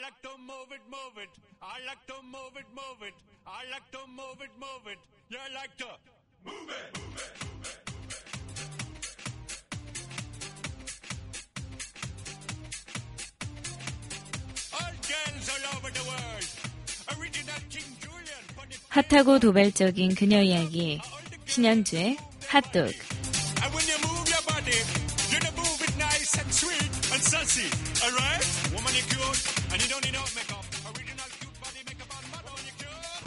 like to move it, move it. I like to move it, move it. I like to move it, move it. You like to move it, move it, move it. 핫하고 도발적인 그녀 이야기 신현주의 핫도그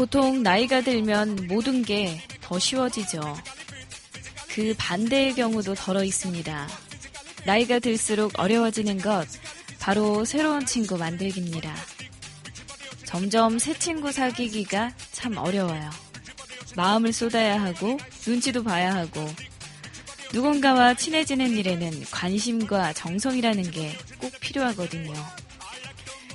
보통 나이가 들면 모든 게 더 쉬워지죠. 그 반대의 경우도 덜어 있습니다. 나이가 들수록 어려워지는 것, 바로 새로운 친구 만들기입니다. 점점 새 친구 사귀기가 참 어려워요. 마음을 쏟아야 하고, 눈치도 봐야 하고, 누군가와 친해지는 일에는 관심과 정성이라는 게 꼭 필요하거든요.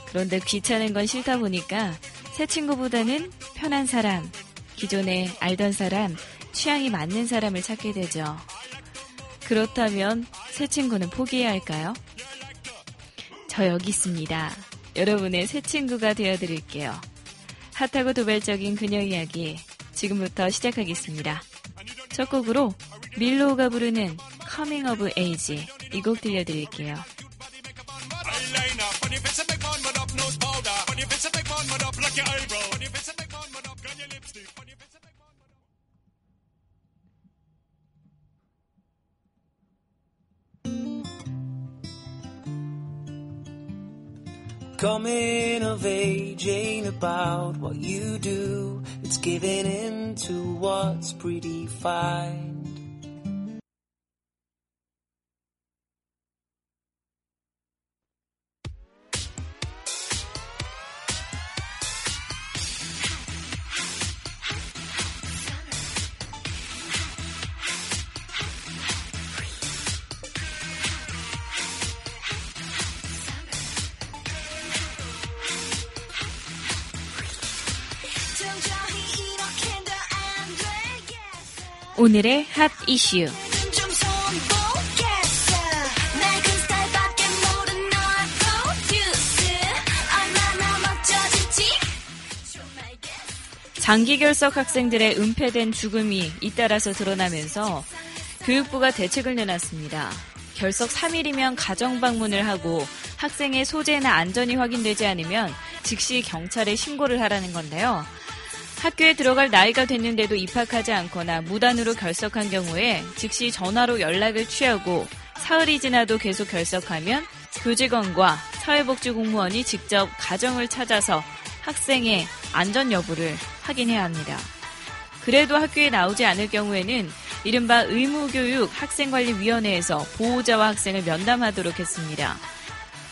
그런데 귀찮은 건 싫다 보니까 새 친구보다는 편한 사람, 기존에 알던 사람, 취향이 맞는 사람을 찾게 되죠. 그렇다면 새 친구는 포기해야 할까요? 저 여기 있습니다. 여러분의 새 친구가 되어드릴게요. 핫하고 도발적인 그녀 이야기 지금부터 시작하겠습니다. 첫 곡으로 밀로우가 부르는 Coming of Age 이곡 들려드릴게요. Coming of age ain't about what you do, it's giving in to what's pretty 정 질지 좀 알겠어 장기 결석 학생들의 은폐된 죽음이 잇따라서 드러나면서 교육부가 대책을 내놨습니다. 결석 3일이면 가정 방문을 하고 학생의 소재나 안전이 확인되지 않으면 즉시 경찰에 신고를 하라는 건데요. 학교에 들어갈 나이가 됐는데도 입학하지 않거나 무단으로 결석한 경우에 즉시 전화로 연락을 취하고 사흘이 지나도 계속 결석하면 교직원과 사회복지 공무원이 직접 가정을 찾아서 학생의 안전 여부를 확인해야 합니다. 그래도 학교에 나오지 않을 경우에는 이른바 의무교육 학생관리위원회에서 보호자와 학생을 면담하도록 했습니다.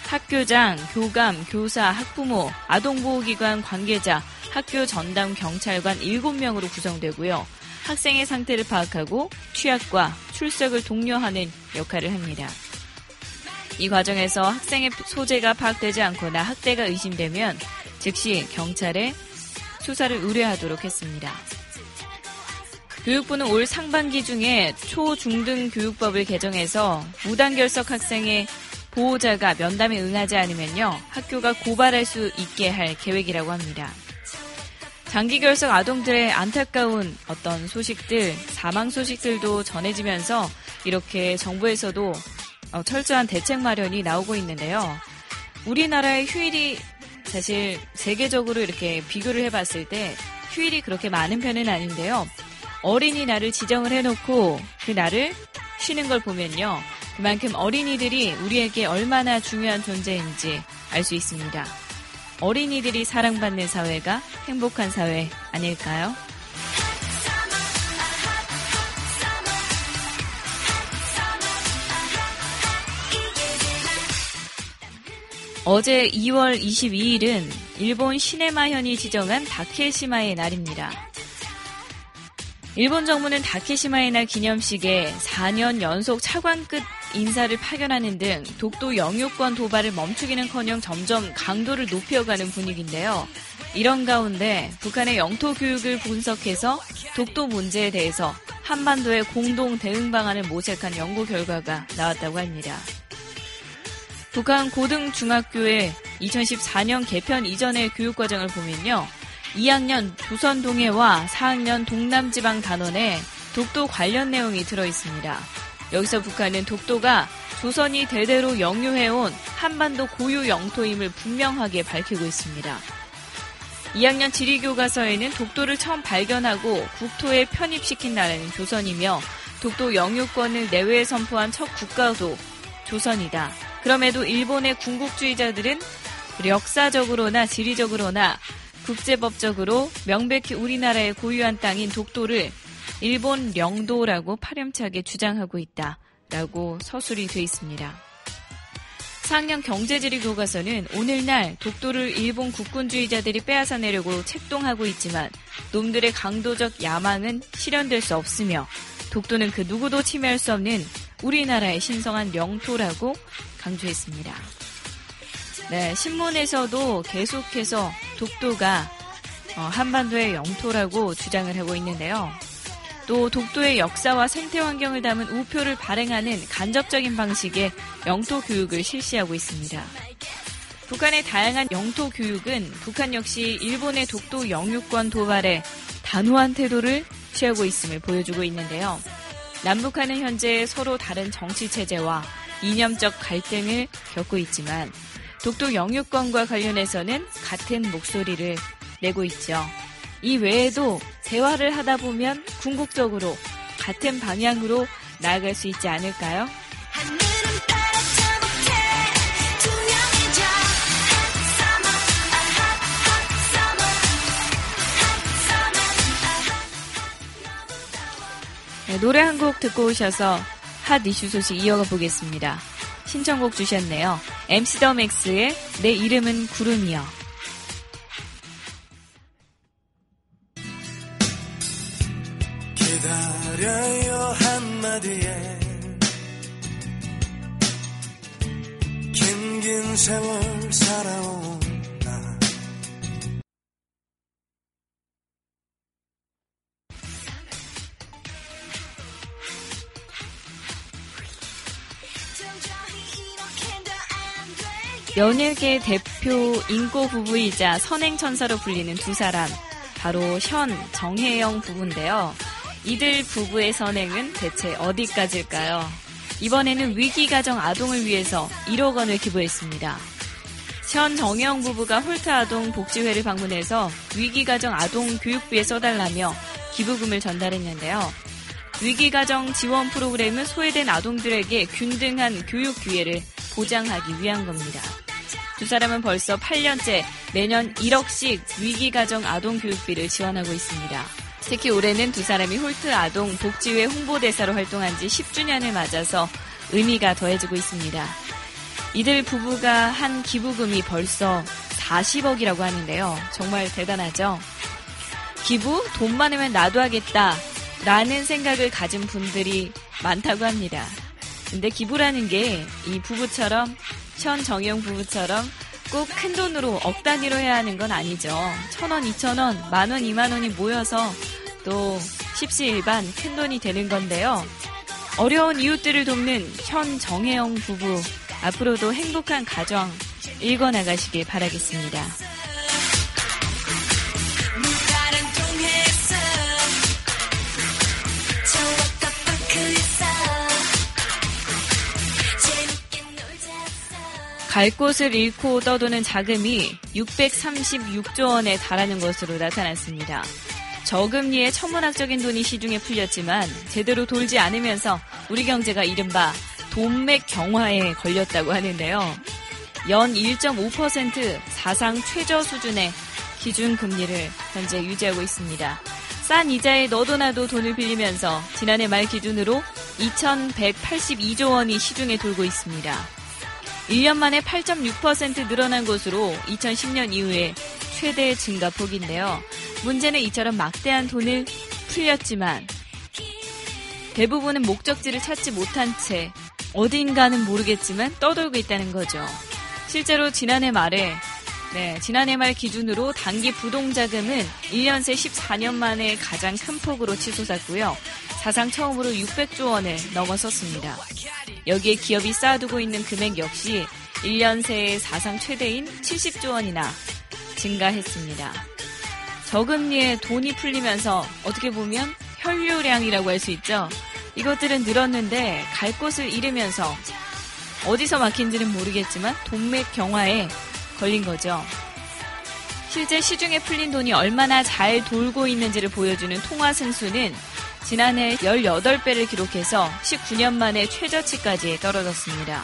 학교장, 교감, 교사, 학부모, 아동보호기관 관계자, 학교 전담 경찰관 7명으로 구성되고요. 학생의 상태를 파악하고 취약과 출석을 독려하는 역할을 합니다. 이 과정에서 학생의 소재가 파악되지 않거나 학대가 의심되면 즉시 경찰에 수사를 의뢰하도록 했습니다. 교육부는 올 상반기 중에 초, 중등 교육법을 개정해서 무단 결석 학생의 보호자가 면담에 응하지 않으면요, 학교가 고발할 수 있게 할 계획이라고 합니다. 장기 결석 아동들의 안타까운 어떤 소식들, 사망 소식들도 전해지면서 이렇게 정부에서도 어, 철저한 대책 마련이 나오고 있는데요. 우리나라의 휴일이 사실 세계적으로 이렇게 비교를 해봤을 때 휴일이 그렇게 많은 편은 아닌데요. 어린이날을 지정을 해놓고 그 날을 쉬는 걸 보면요. 그만큼 어린이들이 우리에게 얼마나 중요한 존재인지 알 수 있습니다. 어린이들이 사랑받는 사회가 행복한 사회 아닐까요? 어제 2월 22일은 일본 시네마현이 지정한 다케시마의 날입니다. 일본 정부는 다케시마의 날 기념식에 4년 연속 차관 끝 인사를 파견하는 등 독도 영유권 도발을 멈추기는커녕 점점 강도를 높여가는 분위기인데요. 이런 가운데 북한의 영토 교육을 분석해서 독도 문제에 대해서 한반도의 공동 대응 방안을 모색한 연구 결과가 나왔다고 합니다. 북한 고등 중학교의 2014년 개편 이전의 교육과정을 보면요. 2학년 조선 동해와 4학년 동남지방 단원에 독도 관련 내용이 들어 있습니다. 여기서 북한은 독도가 조선이 대대로 영유해온 한반도 고유 영토임을 분명하게 밝히고 있습니다. 2학년 지리교과서에는 독도를 처음 발견하고 국토에 편입시킨 나라는 조선이며 독도 영유권을 내외에 선포한 첫 국가도 조선이다. 그럼에도 일본의 군국주의자들은 역사적으로나 지리적으로나 국제법적으로 명백히 우리나라의 고유한 땅인 독도를 일본 영도라고 파렴치하게 주장하고 있다라고 서술이 돼 있습니다. 4학년 경제지리 교과서는 오늘날 독도를 일본 국군주의자들이 빼앗아 내려고 책동하고 있지만 놈들의 강도적 야망은 실현될 수 없으며 독도는 그 누구도 침해할 수 없는 우리나라의 신성한 영토라고 강조했습니다. 네, 신문에서도 계속해서 독도가 어, 한반도의 영토라고 주장을 하고 있는데요. 또 독도의 역사와 생태 환경을 담은 우표를 발행하는 간접적인 방식의 영토 교육을 실시하고 있습니다. 북한의 다양한 영토 교육은 북한 역시 일본의 독도 영유권 도발에 단호한 태도를 취하고 있음을 보여주고 있는데요. 남북한은 현재 서로 다른 정치 체제와 이념적 갈등을 겪고 있지만 독도 영유권과 관련해서는 같은 목소리를 내고 있죠. 이 외에도 대화를 하다 보면 궁극적으로 같은 방향으로 나아갈 수 있지 않을까요? 네, 노래 한 곡 듣고 오셔서 핫 이슈 소식 이어가 보겠습니다. 신청곡 주셨네요. MC 더 맥스의 내 이름은 구름이여. 기다려요 세월 살아온 나 연예계 대표 인고 부부이자 선행천사로 불리는 두 사람, 바로 현, 정혜영 부부인데요. 이들 부부의 선행은 대체 어디까지일까요? 이번에는 위기 가정 아동을 위해서 1억 원을 기부했습니다. 현 정혜영 부부가 홀트 아동 복지회를 방문해서 위기 가정 아동 교육비에 써달라며 기부금을 전달했는데요. 위기 가정 지원 프로그램은 소외된 아동들에게 균등한 교육 기회를 보장하기 위한 겁니다. 두 사람은 벌써 8년째 매년 1억씩 위기 가정 아동 교육비를 지원하고 있습니다. 특히 올해는 두 사람이 홀트 아동 복지회 홍보대사로 활동한 지 10주년을 맞아서 의미가 더해지고 있습니다. 이들 부부가 한 기부금이 벌써 40억이라고 하는데요. 정말 대단하죠? 기부? 돈 많으면 나도 하겠다. 라는 생각을 가진 분들이 많다고 합니다. 근데 기부라는 게 이 부부처럼, 현 정영 부부처럼 꼭 큰 돈으로 억 단위로 해야 하는 건 아니죠. 천 원, 이천 원, 만 원, 이만 원이 모여서 또 십시일반 큰 돈이 되는 건데요. 어려운 이웃들을 돕는 현 정혜영 부부 앞으로도 행복한 가정 바라겠습니다. 있어 재밌게 놀자 갈 곳을 잃고 떠도는 자금이 636조 원에 달하는 것으로 나타났습니다. 저금리에 천문학적인 돈이 시중에 풀렸지만 제대로 돌지 않으면서 우리 경제가 이른바 돈맥 경화에 걸렸다고 하는데요. 연 1.5% 사상 최저 수준의 기준 금리를 현재 유지하고 있습니다. 싼 이자에 너도 나도 돈을 빌리면서 지난해 말 기준으로 2,182조 원이 시중에 돌고 있습니다. 1년 만에 8.6% 늘어난 것으로 2010년 이후에 최대 증가폭인데요. 문제는 이처럼 막대한 돈을 풀렸지만 대부분은 목적지를 찾지 못한 채 어딘가는 모르겠지만 떠돌고 있다는 거죠. 실제로 지난해 말에 네, 지난해 말 기준으로 단기 부동자금은 1년 새 14년 만에 가장 큰 폭으로 치솟았고요. 사상 처음으로 600조 원을 넘어섰습니다. 여기에 기업이 쌓아두고 있는 금액 역시 1년 새에 사상 최대인 70조 원이나 증가했습니다. 저금리에 돈이 풀리면서 어떻게 보면 혈류량이라고 할 수 있죠. 이것들은 늘었는데 갈 곳을 잃으면서 어디서 막힌지는 모르겠지만 동맥 경화에 걸린 거죠. 실제 시중에 풀린 돈이 얼마나 잘 돌고 있는지를 보여주는 통화 승수는 지난해 18배를 기록해서 19년 만에 최저치까지 떨어졌습니다.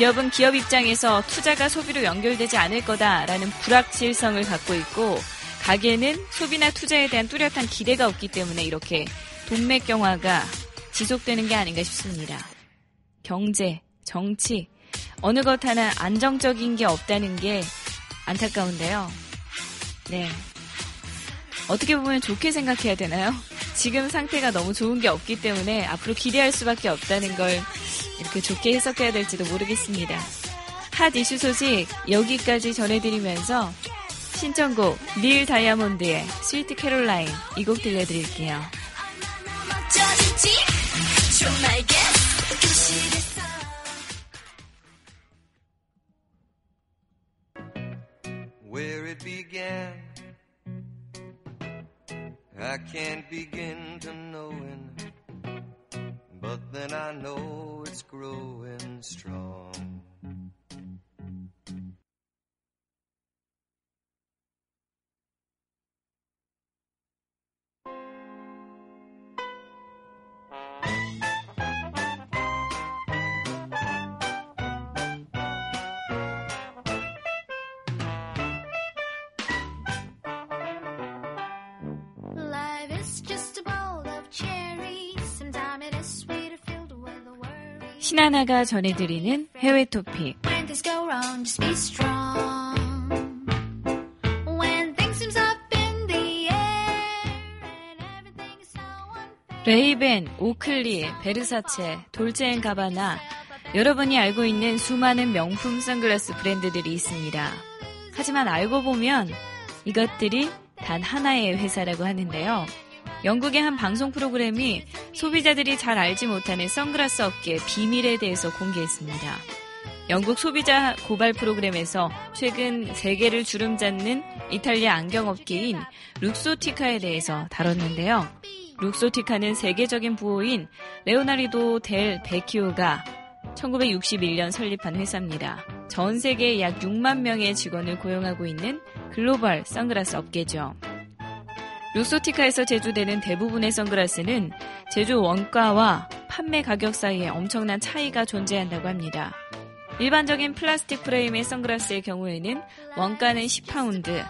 기업은 기업 입장에서 투자가 소비로 연결되지 않을 거다라는 불확실성을 갖고 있고 가게는 소비나 투자에 대한 뚜렷한 기대가 없기 때문에 이렇게 동맥경화가 지속되는 게 아닌가 싶습니다. 경제, 정치, 어느 것 하나 안정적인 게 없다는 게 안타까운데요. 네. 어떻게 보면 좋게 생각해야 되나요? 지금 상태가 너무 좋은 게 없기 때문에 앞으로 기대할 수밖에 없다는 걸 이렇게 좋게 해석해야 될지도 모르겠습니다. 핫 이슈 소식 여기까지 전해드리면서 신청곡 닐 다이아몬드의 스위트 캐롤라인 이 곡 들려드릴게요. Can't begin to knowing, but then I know it's growing strong. 신하나가 전해드리는 해외 토픽. 레이벤, 오클리, 베르사체, 돌체앤 가바나 여러분이 알고 있는 수많은 명품 선글라스 브랜드들이 있습니다. 하지만 알고 보면 이것들이 단 하나의 회사라고 하는데요. 영국의 한 방송 프로그램이 소비자들이 잘 알지 못하는 선글라스 업계의 비밀에 대해서 공개했습니다. 영국 소비자 고발 프로그램에서 최근 세계를 주름잡는 이탈리아 안경업계인 룩소티카에 대해서 다뤘는데요. 룩소티카는 세계적인 부호인 레오나르도 델 베키오가 1961년 설립한 회사입니다. 전 세계에 약 6만 명의 직원을 고용하고 있는 글로벌 선글라스 업계죠. 룩소티카에서 제조되는 대부분의 선글라스는 제조 원가와 판매 가격 사이에 엄청난 차이가 존재한다고 합니다. 일반적인 플라스틱 프레임의 선글라스의 경우에는 원가는 10파운드,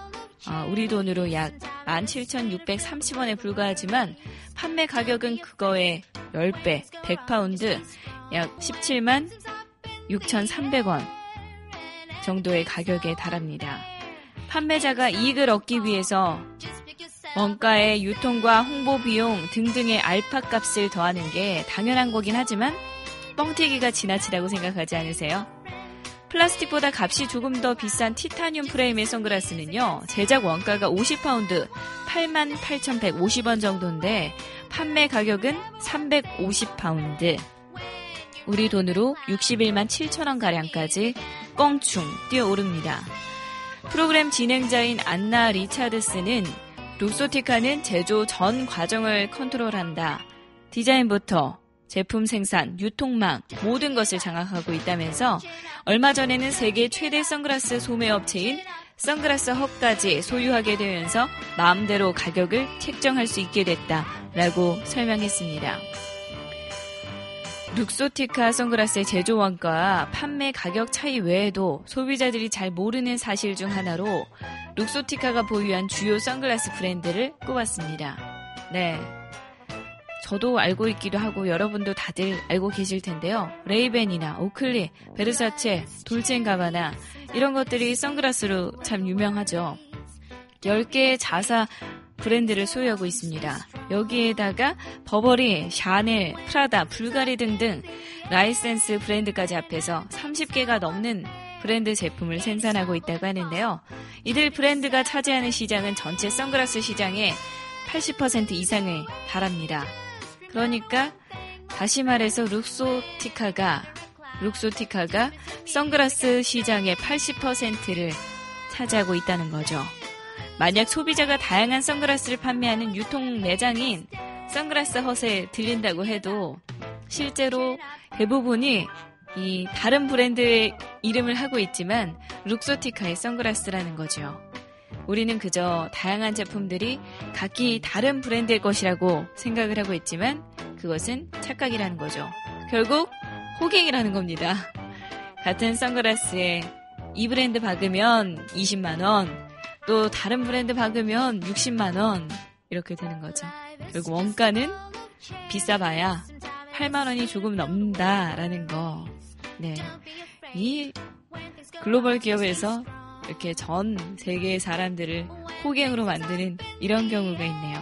어, 우리 돈으로 약 17,630원에 불과하지만 판매 가격은 그거의 10배, 100파운드, 약 17만 6,300원 정도의 가격에 달합니다. 판매자가 이익을 얻기 위해서 원가의 유통과 홍보 비용 등등의 알파 값을 더하는 게 당연한 거긴 하지만 뻥튀기가 지나치다고 생각하지 않으세요? 플라스틱보다 값이 조금 더 비싼 티타늄 프레임의 선글라스는요, 제작 원가가 50파운드, 88,150원 정도인데, 판매 가격은 350파운드. 우리 돈으로 61만 7천원 가량까지 껑충 뛰어오릅니다. 프로그램 진행자인 안나 리차드스는 룩소티카는 제조 전 과정을 컨트롤한다. 디자인부터 제품 생산, 유통망 모든 것을 장악하고 있다면서 얼마 전에는 세계 최대 선글라스 소매업체인 선글라스 헛까지 소유하게 되면서 마음대로 가격을 책정할 수 있게 됐다라고 설명했습니다. 룩소티카 선글라스의 제조 원가와 판매 가격 차이 외에도 소비자들이 잘 모르는 사실 중 하나로 룩소티카가 보유한 주요 선글라스 브랜드를 꼽았습니다. 네. 저도 알고 있기도 하고 여러분도 다들 알고 계실 텐데요. 레이밴이나 오클리, 베르사체, 돌체앤가바나 이런 것들이 선글라스로 참 유명하죠. 10개의 자사 브랜드를 소유하고 있습니다. 여기에다가 버버리, 샤넬, 프라다, 불가리 등등 라이센스 브랜드까지 합해서 30개가 넘는 브랜드 제품을 생산하고 있다고 하는데요. 이들 브랜드가 차지하는 시장은 전체 선글라스 시장의 80% 이상을 달합니다. 그러니까 다시 말해서 룩소티카가 룩소티카가 선글라스 시장의 80%를 차지하고 있다는 거죠. 만약 소비자가 다양한 선글라스를 판매하는 유통 매장인 선글라스 헛에 들린다고 해도 실제로 대부분이 이 다른 브랜드의 이름을 하고 있지만 룩소티카의 선글라스라는 거죠. 우리는 그저 다양한 제품들이 각기 다른 브랜드의 것이라고 생각을 하고 있지만 그것은 착각이라는 거죠. 결국 호갱이라는 겁니다. 같은 선글라스에 이 브랜드 박으면 20만원, 또 다른 브랜드 박으면 60만원, 이렇게 되는 거죠. 결국 원가는 비싸봐야 8만원이 조금 넘는다라는 거. 네. 이 글로벌 기업에서 이렇게 전 세계의 사람들을 호갱으로 만드는 이런 경우가 있네요.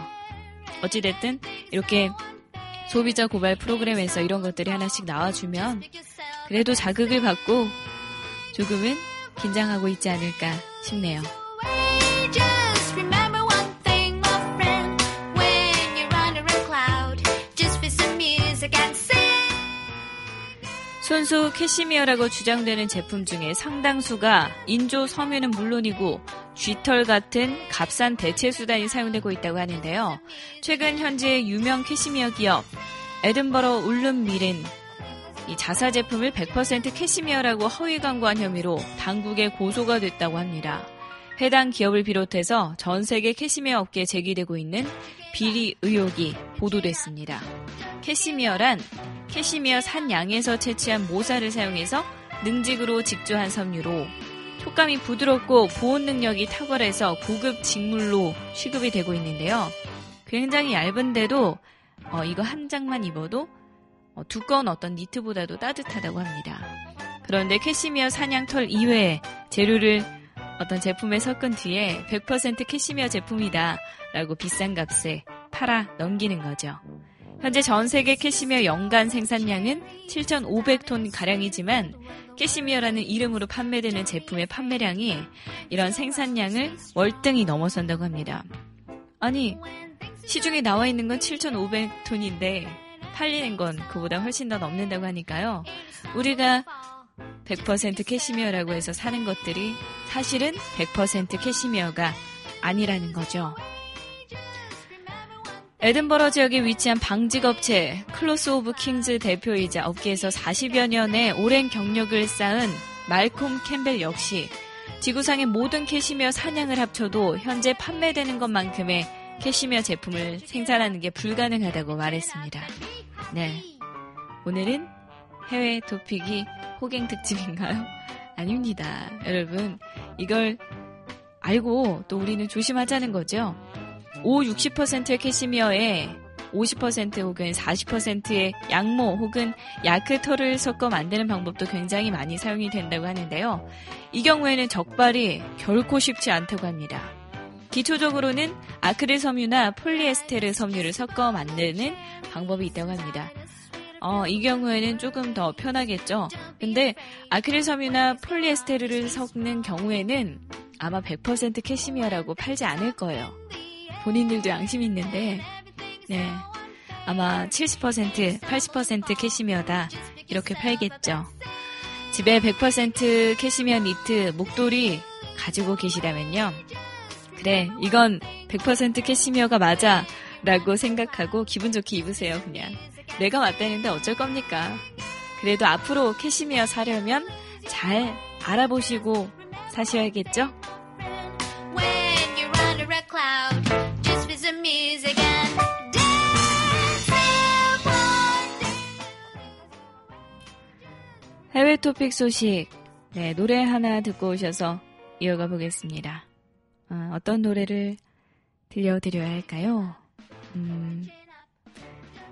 어찌됐든 이렇게 소비자 고발 프로그램에서 이런 것들이 하나씩 나와주면 그래도 자극을 받고 조금은 긴장하고 있지 않을까 싶네요. 손수 캐시미어라고 주장되는 제품 중에 상당수가 인조 섬유는 물론이고 쥐털 같은 값싼 대체 수단이 사용되고 있다고 하는데요. 최근 현재 유명 캐시미어 기업 에든버러 울른 밀은 이 자사 제품을 100% 캐시미어라고 허위 광고한 혐의로 당국에 고소가 됐다고 합니다. 해당 기업을 비롯해서 전 세계 캐시미어 업계에 제기되고 있는 비리 의혹이 보도됐습니다. 캐시미어란 캐시미어 산 양에서 채취한 모사를 사용해서 능직으로 직조한 섬유로 촉감이 부드럽고 보온 능력이 탁월해서 고급 직물로 취급이 되고 있는데요. 굉장히 얇은데도 어, 이거 한 장만 입어도 어, 두꺼운 어떤 니트보다도 따뜻하다고 합니다. 그런데 캐시미어 산양털 이외에 재료를 어떤 제품에 섞은 뒤에 100% 캐시미어 제품이다 라고 비싼 값에 팔아 넘기는 거죠. 현재 전 세계 캐시미어 연간 생산량은 7,500톤 가량이지만 캐시미어라는 이름으로 판매되는 제품의 판매량이 이런 생산량을 월등히 넘어선다고 합니다. 아니, 시중에 나와 있는 건 7,500톤인데 팔리는 건 그보다 훨씬 더 넘는다고 하니까요. 우리가 100% 캐시미어라고 해서 사는 것들이 사실은 100% 캐시미어가 아니라는 거죠. 에든버러 지역에 위치한 방직 업체 클로스 오브 킹즈 대표이자 업계에서 40여 년의 오랜 경력을 쌓은 말콤 캠벨 역시 지구상의 모든 캐시미어 사냥을 합쳐도 현재 판매되는 것만큼의 캐시미어 제품을 생산하는 게 불가능하다고 말했습니다. 네. 오늘은 해외 토픽이 호갱 특집인가요? 아닙니다. 여러분, 이걸 알고 또 우리는 조심하자는 거죠. 5, 60%의 캐시미어에 50% 혹은 40%의 양모 혹은 야크 털을 섞어 만드는 방법도 굉장히 많이 사용이 된다고 하는데요. 이 경우에는 적발이 결코 쉽지 않다고 합니다. 기초적으로는 아크릴 섬유나 폴리에스테르 섬유를 섞어 만드는 방법이 있다고 합니다. 어, 이 경우에는 조금 더 편하겠죠. 근데 아크릴 섬유나 폴리에스테르를 섞는 경우에는 아마 100% 캐시미어라고 팔지 않을 거예요. 본인들도 양심 있는데, 네. 아마 70%, 80% 캐시미어다. 이렇게 팔겠죠. 집에 100% 캐시미어 니트, 목도리 가지고 계시다면요. 그래, 이건 100% 캐시미어가 맞아. 라고 생각하고 기분 좋게 입으세요, 그냥. 내가 맞다는데 어쩔 겁니까? 그래도 앞으로 캐시미어 사려면 잘 알아보시고 사셔야겠죠? 해외 토픽 소식. 네, 노래 하나 듣고 오셔서 이어가 보겠습니다. 아, 어떤 노래를 들려드려야 할까요? 음,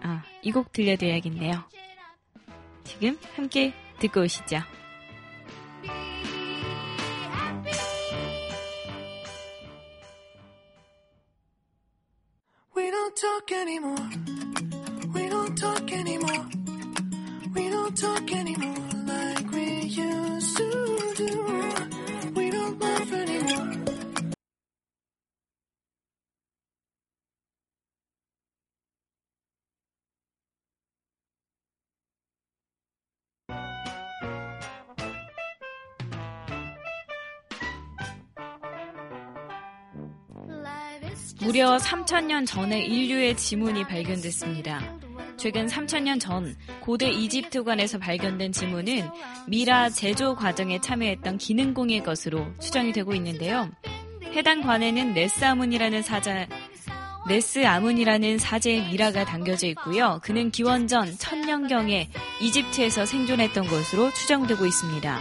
아, 이 곡 들려드려야겠네요. 지금 함께 듣고 오시죠. Talk anymore. We don't talk anymore. We don't talk anymore 무려 3,000년 전에 인류의 지문이 발견됐습니다. 최근 3천년 전 고대 이집트관에서 발견된 지문은 미라 제조 과정에 참여했던 기능공의 것으로 추정이 되고 있는데요. 해당 관에는 네스 아문이라는 사자 네스 아문이라는 사제의 미라가 담겨져 있고요. 그는 기원전 천년경에 이집트에서 생존했던 것으로 추정되고 있습니다.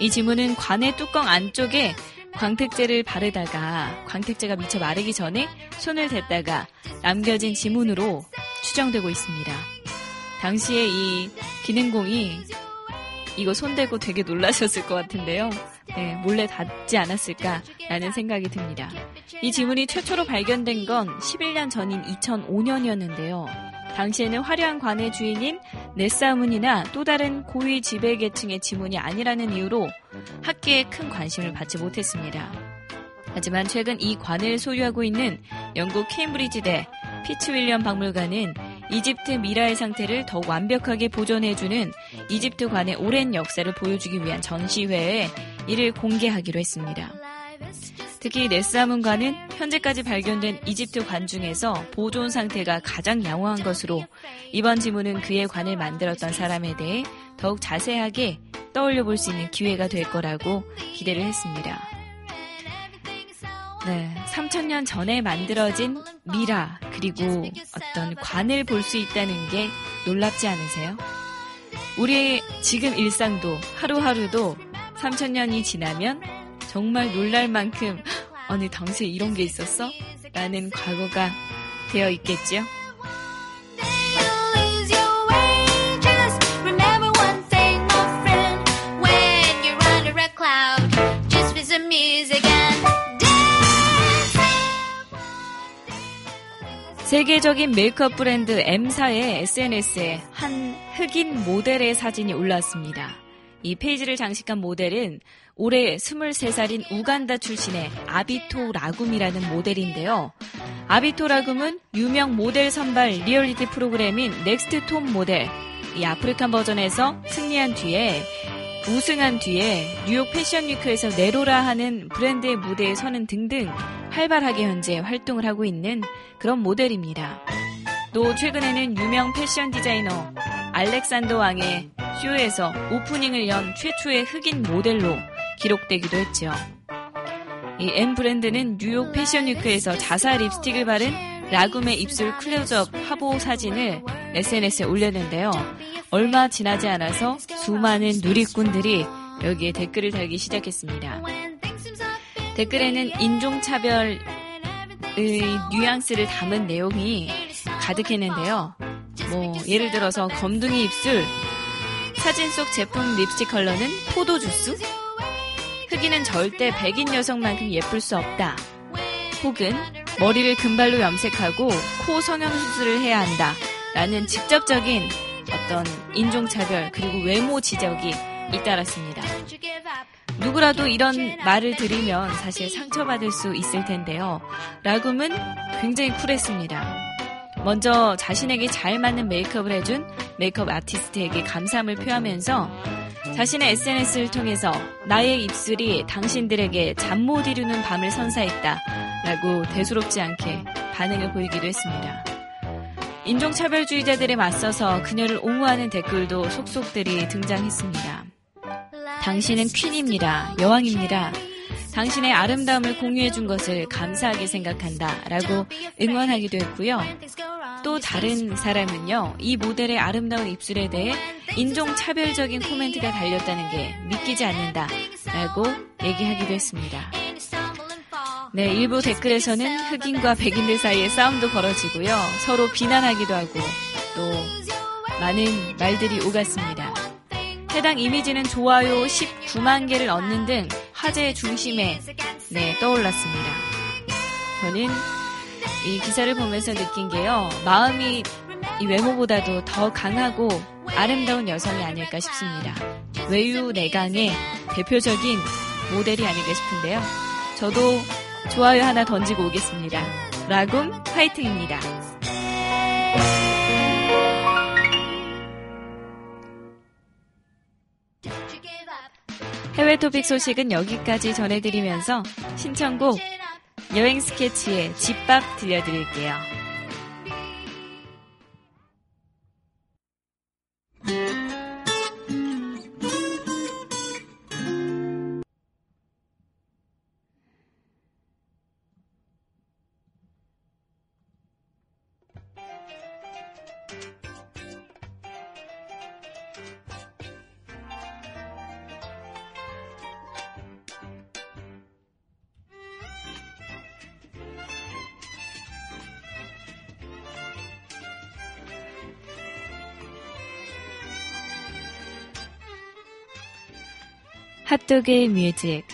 이 지문은 관의 뚜껑 안쪽에 광택제를 바르다가 광택제가 미쳐 마르기 전에 손을 댔다가 남겨진 지문으로 추정되고 있습니다. 당시에 이 기능공이 이거 손대고 되게 놀라셨을 것 같은데요. 네, 몰래 닿지 않았을까라는 생각이 듭니다. 이 지문이 최초로 발견된 건 11년 전인 2005년이었는데요. 당시에는 화려한 관의 주인인 네사문이나 또 다른 고위 지배 계층의 지문이 아니라는 이유로 학계에 큰 관심을 받지 못했습니다. 하지만 최근 이 관을 소유하고 있는 영국 케임브리지대 피츠 윌리엄 박물관은 이집트 미라의 상태를 더욱 완벽하게 보존해주는 이집트 관의 오랜 역사를 보여주기 위한 전시회에 이를 공개하기로 했습니다. 특히 네스아문관은 현재까지 발견된 이집트 관 중에서 보존 상태가 가장 양호한 것으로 이번 지문은 그의 관을 만들었던 사람에 대해 더욱 자세하게 떠올려 볼 수 있는 기회가 될 거라고 기대를 했습니다. 네, 3천년 전에 만들어진 미라 그리고 어떤 관을 볼 수 있다는 게 놀랍지 않으세요? 우리의 지금 일상도 하루하루도 3천년이 지나면 정말 놀랄 만큼 아니 당시에 이런 게 있었어? 라는 과거가 되어 lose 세계적인 메이크업 브랜드 M사의 SNS에 한 흑인 모델의 사진이 올라왔습니다. 이 페이지를 장식한 모델은 올해 23살인 우간다 출신의 아비토 라굼이라는 모델인데요. 아비토 라굼은 유명 모델 선발 리얼리티 프로그램인 넥스트 톱 모델, 이 아프리칸 버전에서 승리한 뒤에 우승한 뒤에 뉴욕 패션 위크에서 내로라 하는 브랜드의 무대에 서는 등등 활발하게 현재 활동을 하고 있는 그런 모델입니다. 또 최근에는 유명 패션 디자이너 알렉산더 왕의 쇼에서 오프닝을 연 최초의 흑인 모델로 기록되기도 했죠. 이 M 브랜드는 뉴욕 패션 위크에서 자사 립스틱을 바른 라굼의 입술 클로즈업 화보 사진을 SNS에 올렸는데요. 얼마 지나지 않아서 수많은 누리꾼들이 여기에 댓글을 달기 시작했습니다. 댓글에는 인종차별의 뉘앙스를 담은 내용이 가득했는데요. 뭐, 예를 들어서 검둥이 입술, 사진 속 제품 립스틱 컬러는 포도주스, 흑인은 절대 백인 여성만큼 예쁠 수 없다. 혹은 머리를 금발로 염색하고 코 성형 수술을 해야 한다. 라는 직접적인 어떤 인종차별 그리고 외모 지적이 잇따랐습니다. 누구라도 이런 말을 들으면 사실 상처받을 수 있을 텐데요. 라굼은 굉장히 쿨했습니다. 먼저 자신에게 잘 맞는 메이크업을 해준 메이크업 아티스트에게 감사함을 표하면서 자신의 SNS를 통해서 나의 입술이 당신들에게 잠 못 이루는 밤을 선사했다. 라고 대수롭지 않게 반응을 보이기도 했습니다. 인종차별주의자들에 맞서서 그녀를 옹호하는 댓글도 속속들이 등장했습니다. 당신은 퀸입니다. 여왕입니다. 당신의 아름다움을 공유해준 것을 감사하게 생각한다. 라고 응원하기도 했고요. 또 다른 사람은요, 이 모델의 아름다운 입술에 대해 인종차별적인 코멘트가 달렸다는 게 믿기지 않는다. 라고 얘기하기도 했습니다. 네, 일부 댓글에서는 흑인과 백인들 사이에 싸움도 벌어지고요. 서로 비난하기도 하고 또 많은 말들이 오갔습니다. 해당 이미지는 좋아요 19만 개를 얻는 등 화제의 중심에 네, 떠올랐습니다. 저는 이 기사를 보면서 느낀 게요. 마음이 이 외모보다도 더 강하고 아름다운 여성이 아닐까 싶습니다. 외유 내강의 대표적인 모델이 아닐까 싶은데요. 저도 좋아요 하나 던지고 오겠습니다. 라굼 화이팅입니다. 해외 토픽 소식은 여기까지 전해드리면서 신청곡 여행 스케치의 집밥 들려드릴게요. 핫도그 뮤직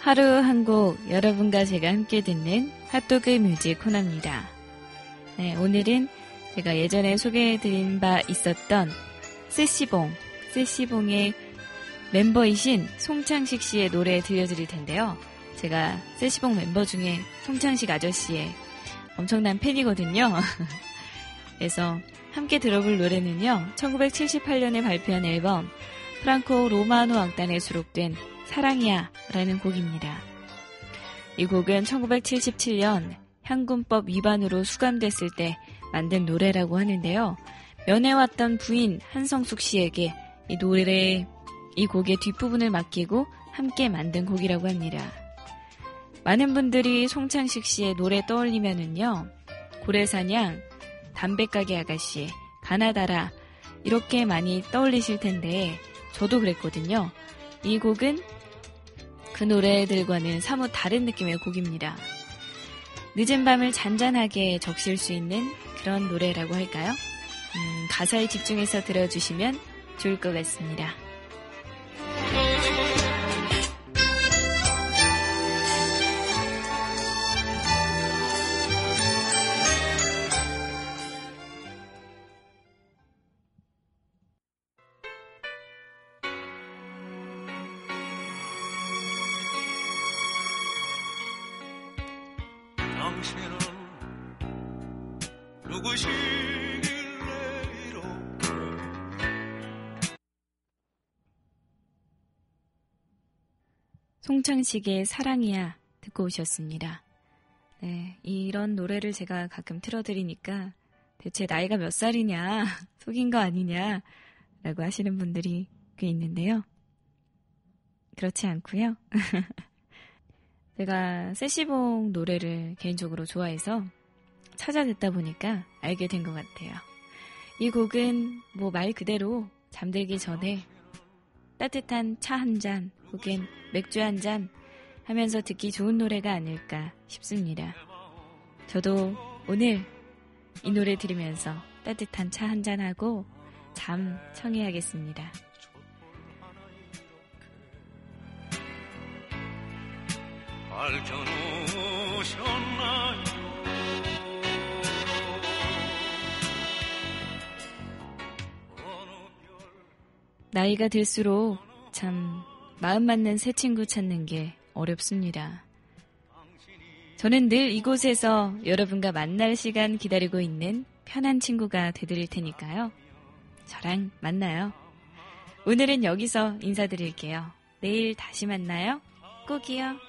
하루 한 곡 여러분과 제가 함께 듣는 핫도그 뮤직 코너입니다. 네, 오늘은 제가 예전에 소개해드린 바 있었던 세시봉, 세시봉의 멤버이신 송창식 씨의 노래 들려드릴 텐데요. 제가 세시봉 멤버 중에 송창식 아저씨의 엄청난 팬이거든요. 그래서 함께 들어볼 노래는요. 1978년에 발표한 앨범 프랑코 로마노 악단에 수록된 사랑이야 라는 곡입니다. 이 곡은 1977년 향군법 위반으로 수감됐을 때 만든 노래라고 하는데요. 면회왔던 부인 한성숙 씨에게 이 노래, 이 곡의 뒷부분을 맡기고 함께 만든 곡이라고 합니다. 많은 분들이 송창식 씨의 노래 떠올리면은요, 고래사냥, 담배가게 아가씨, 가나다라, 이렇게 많이 떠올리실 텐데, 저도 그랬거든요. 이 곡은 그 노래들과는 사뭇 다른 느낌의 곡입니다. 늦은 밤을 잔잔하게 적실 수 있는 그런 노래라고 할까요? 음, 가사에 집중해서 들어주시면 좋을 것 같습니다. 당신은 누구시길래 이렇게 송창식의 사랑이야 듣고 오셨습니다. 네, 이런 노래를 제가 가끔 틀어드리니까 대체 나이가 몇 살이냐, 속인 거 아니냐, 라고 하시는 분들이 꽤 있는데요. 그렇지 않고요. 제가 세시봉 노래를 개인적으로 좋아해서 찾아 듣다 보니까 알게 된 것 같아요. 이 곡은 뭐 말 그대로 잠들기 전에 따뜻한 차 한 잔 혹은 맥주 한 잔 하면서 듣기 좋은 노래가 아닐까 싶습니다. 저도 오늘 이 노래 들으면서 따뜻한 차 한 잔하고 잠 청해야겠습니다. 나이가 들수록 참 마음 맞는 새 친구 찾는 게 어렵습니다. 저는 늘 이곳에서 여러분과 만날 시간 기다리고 있는 편한 친구가 되드릴 테니까요. 저랑 만나요. 오늘은 여기서 인사드릴게요. 내일 다시 만나요. 꼭이요.